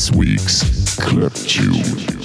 this week's Club Tune.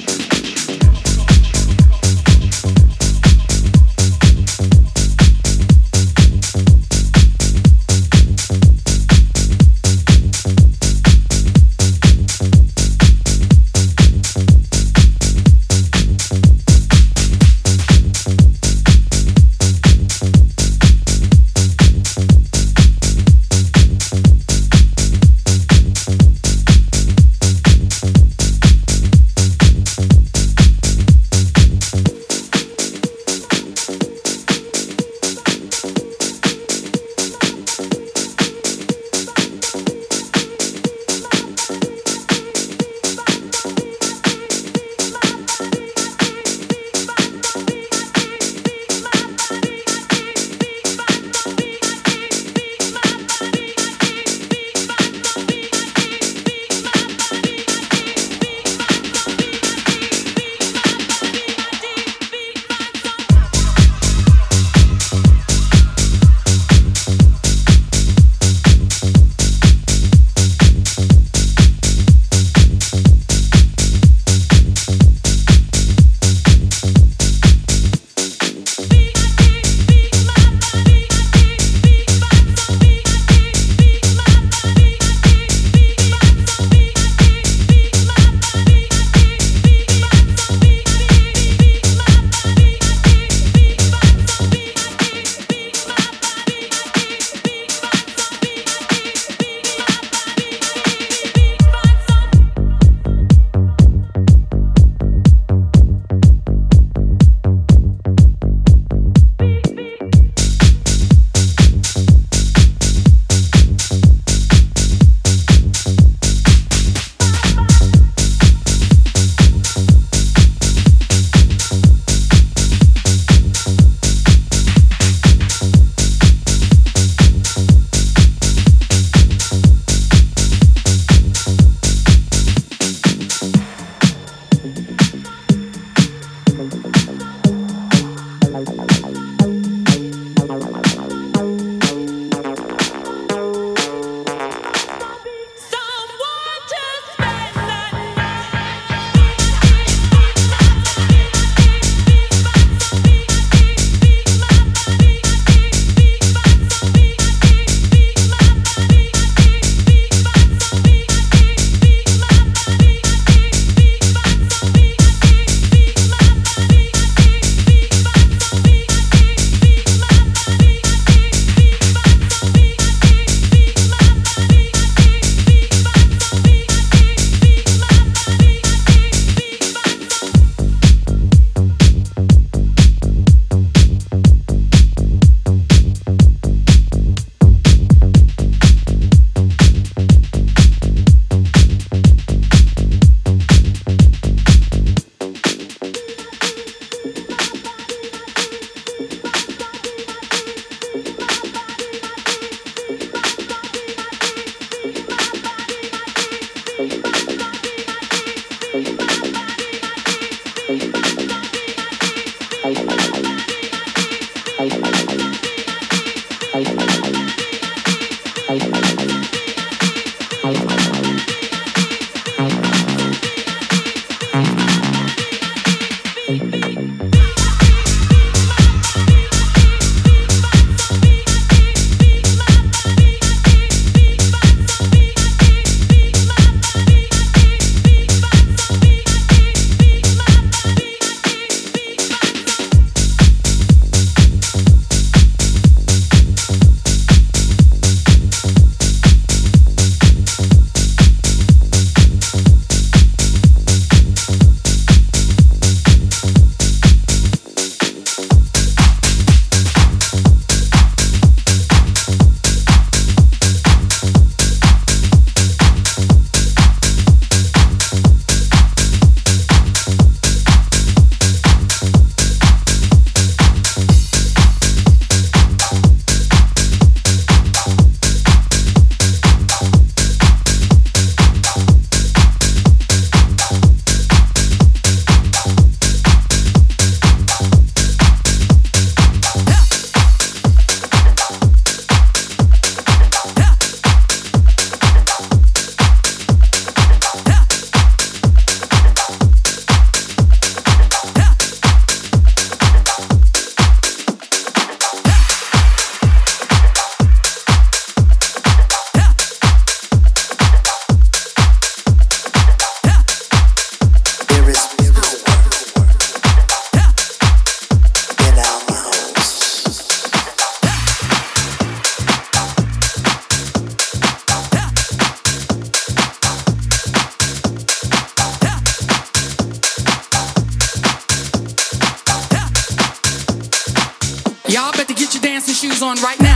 Shoes on right now.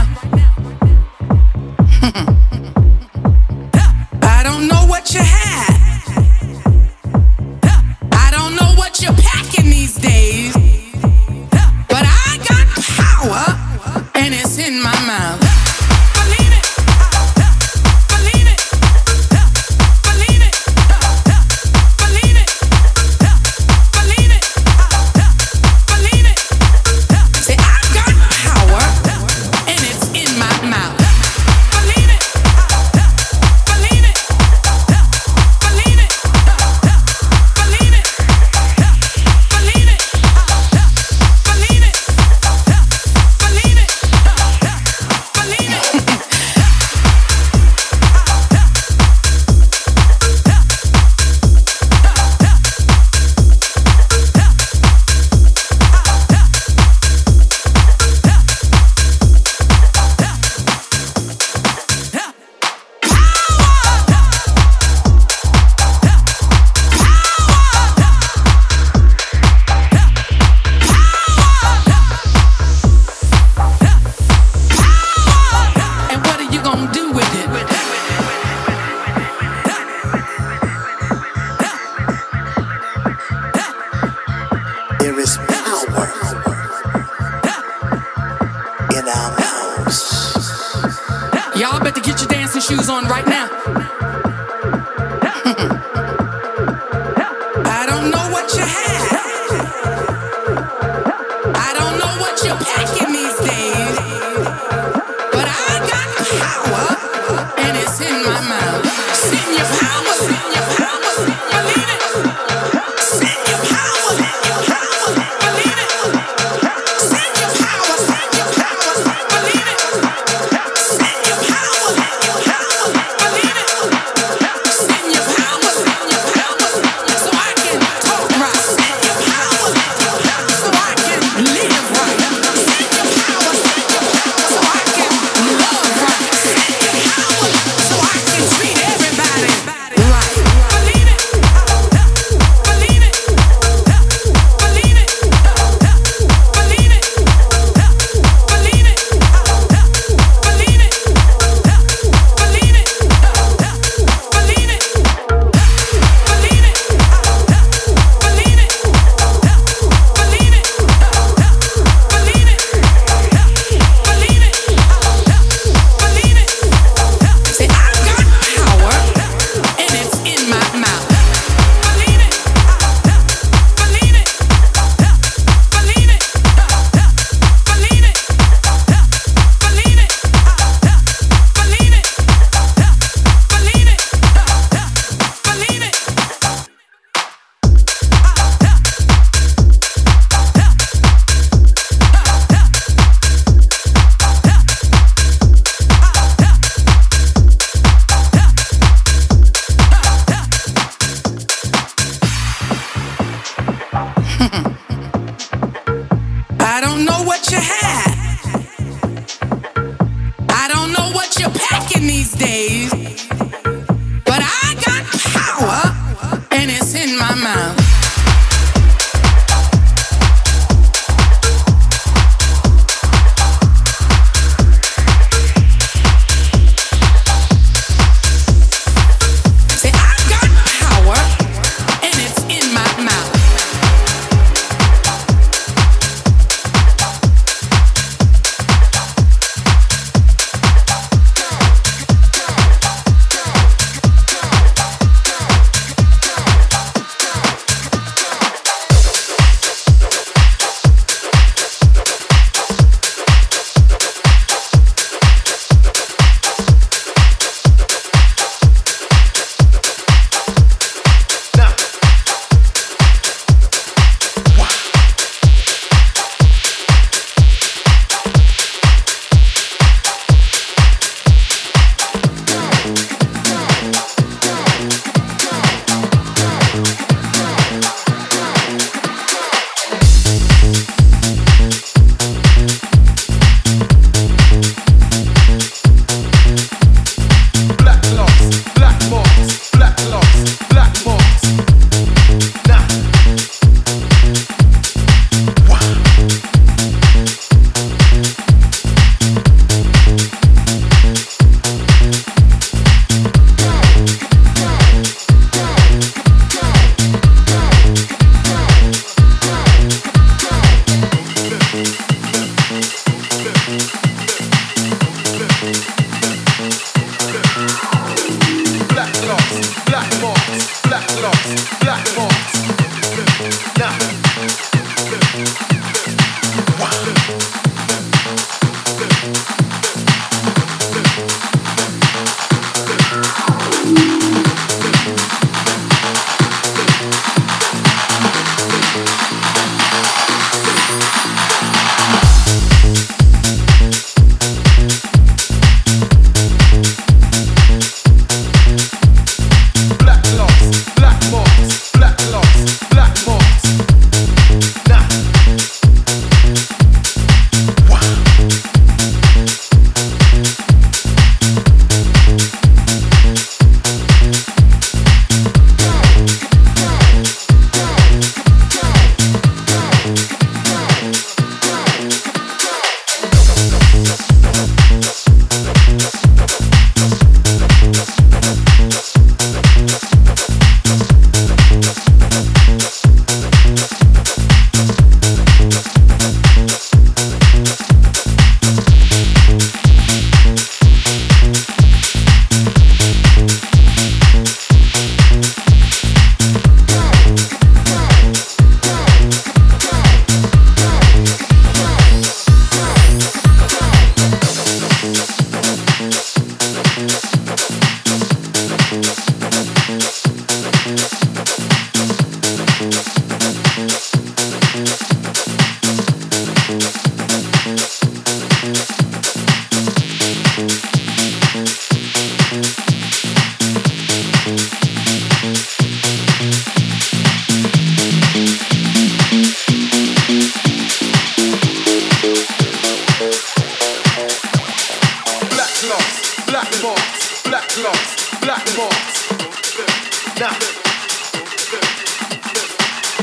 Now,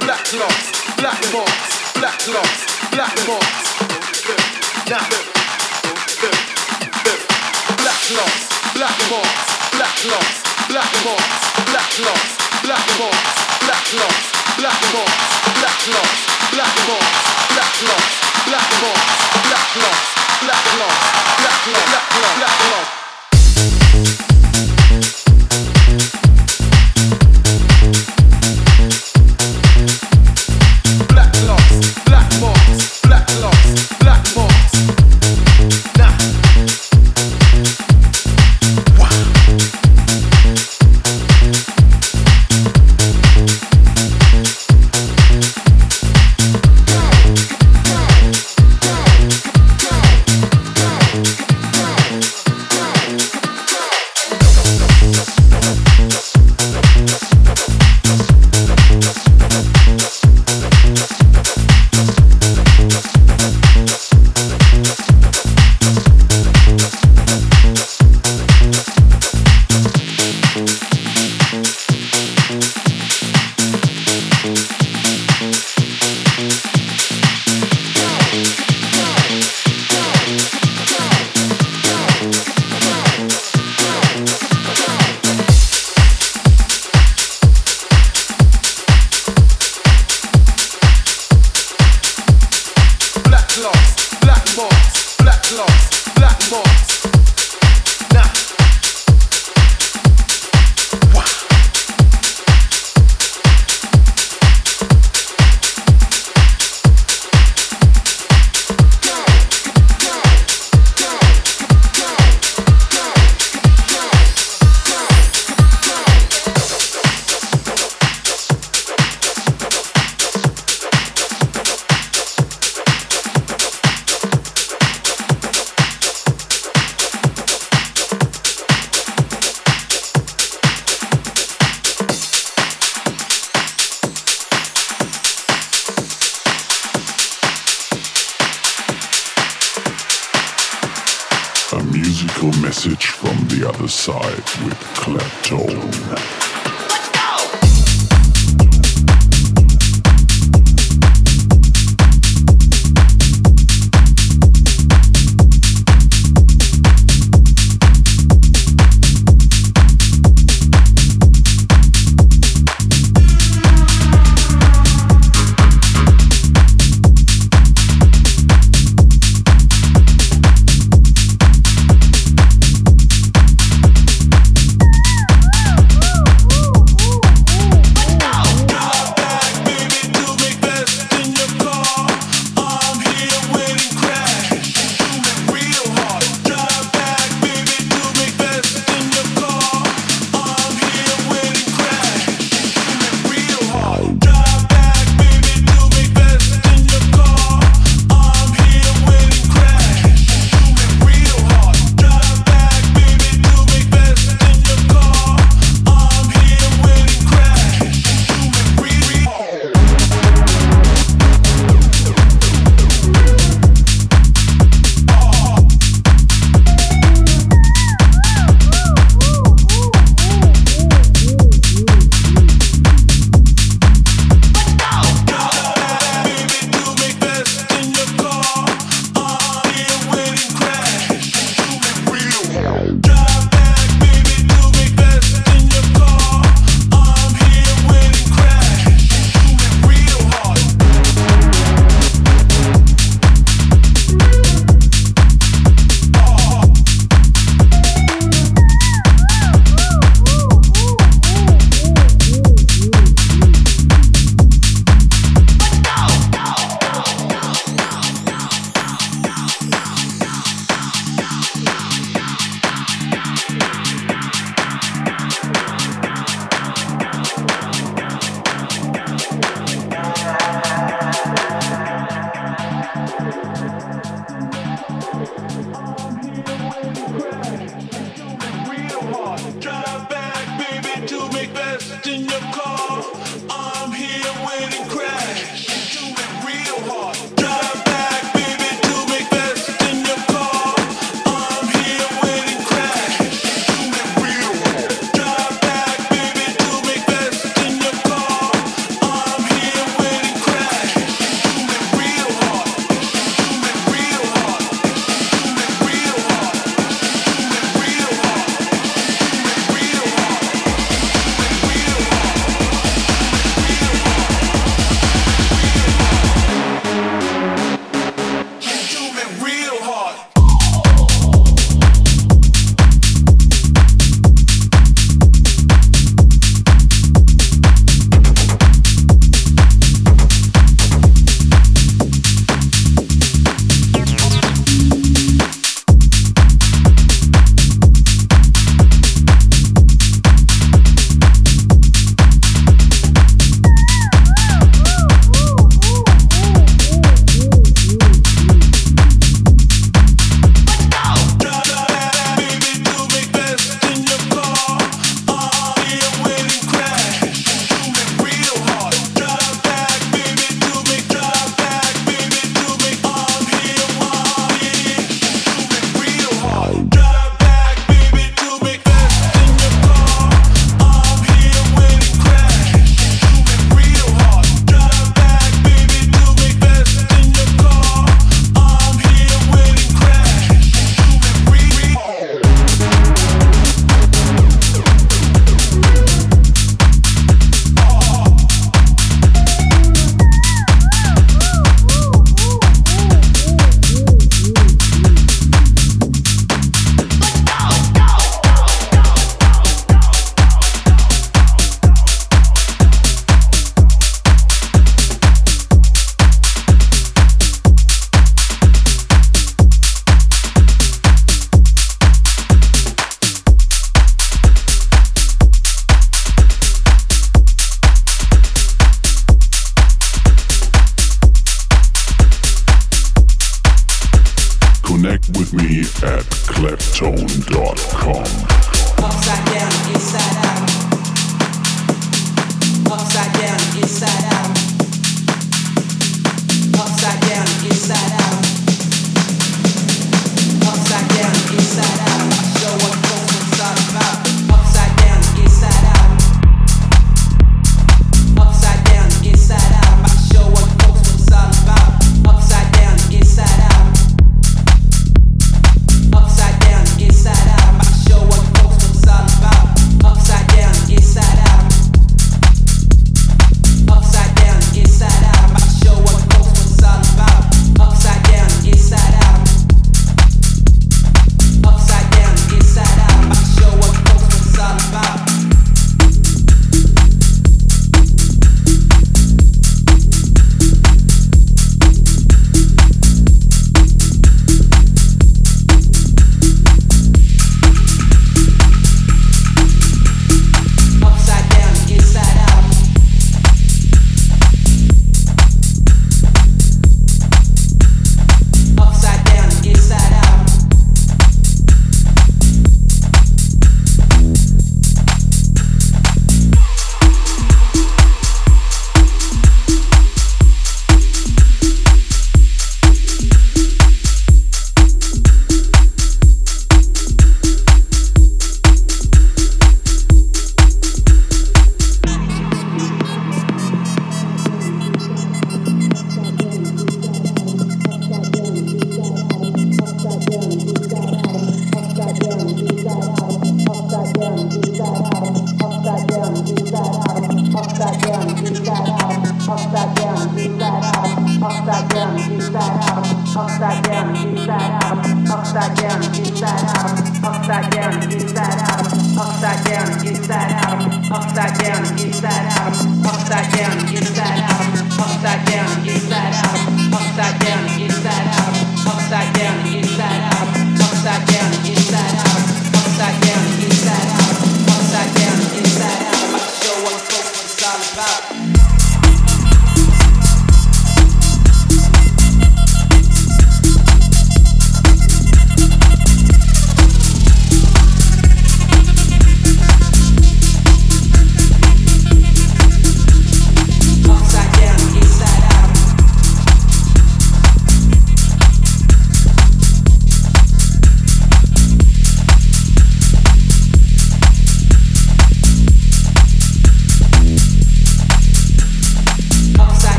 black locks, black marks, black locks, black marks. Now, black locks, black marks, black locks, black marks, black locks, black marks, black locks, black marks, black locks, black marks, black locks, black marks, black locks, black locks, black locks, black locks, black locks.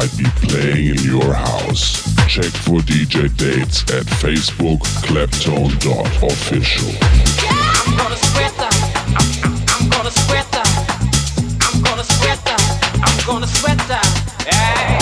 Might be playing in your house. Check for DJ dates at Facebook claptone.official. I'm gonna sweat that. I'm gonna sweat that. I'm gonna sweat that. I'm gonna sweat that. Hey.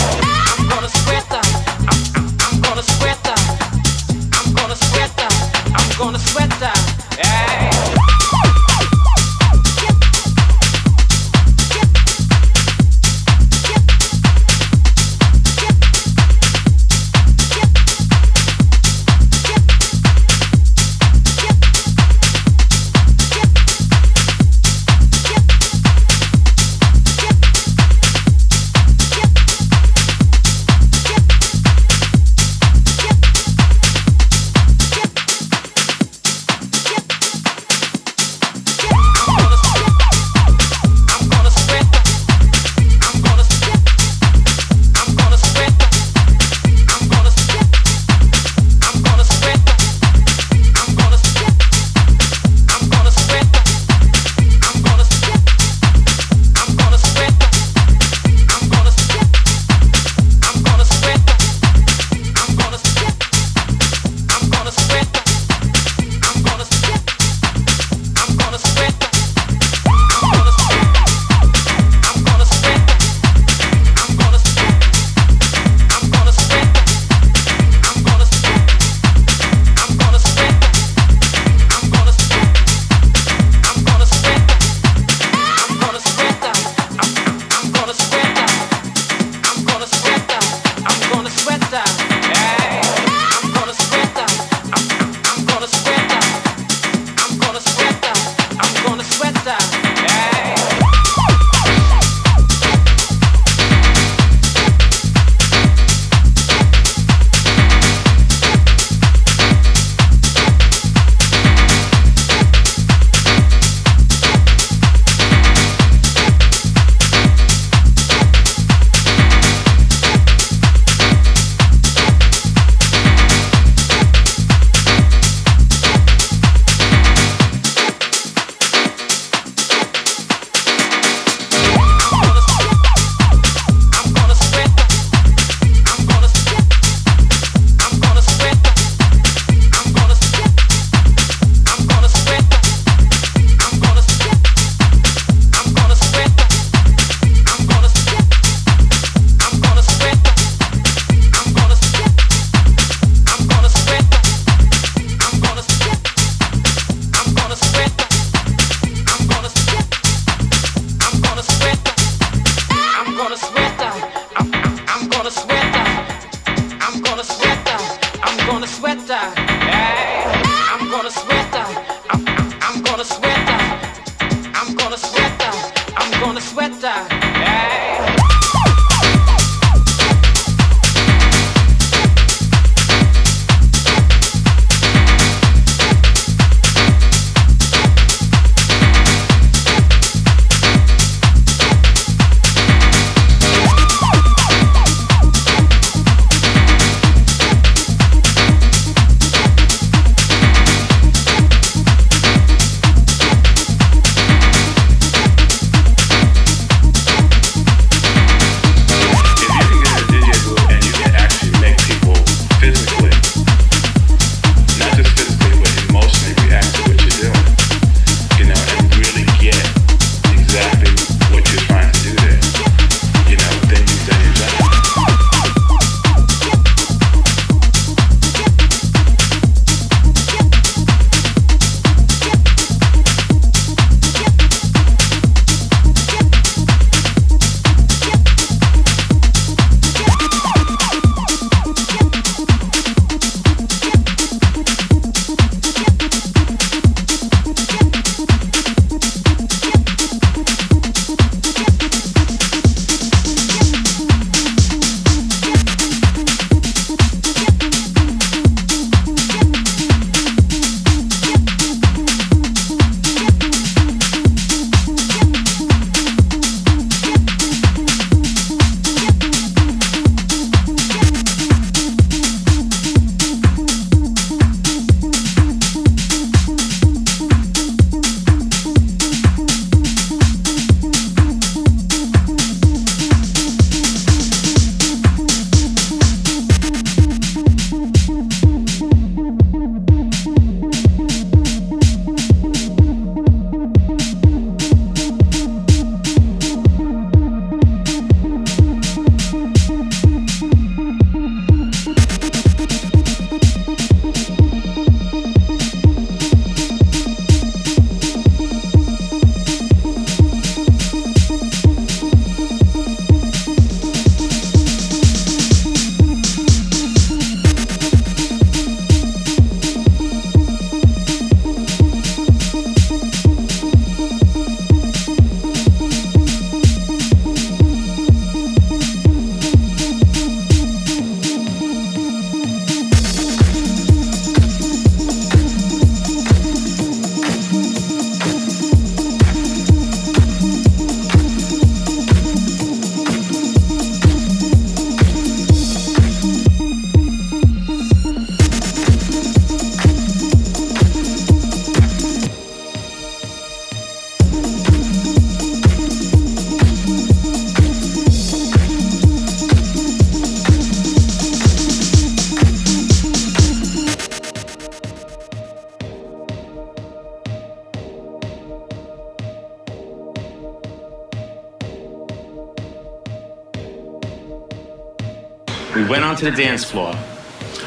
Dance floor.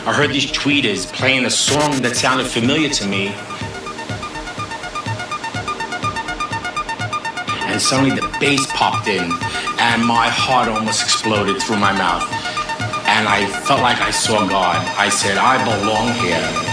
I heard these tweeters playing a song that sounded familiar to me. And suddenly the bass popped in, and my heart almost exploded through my mouth. And I felt like I saw God. I said, I belong here.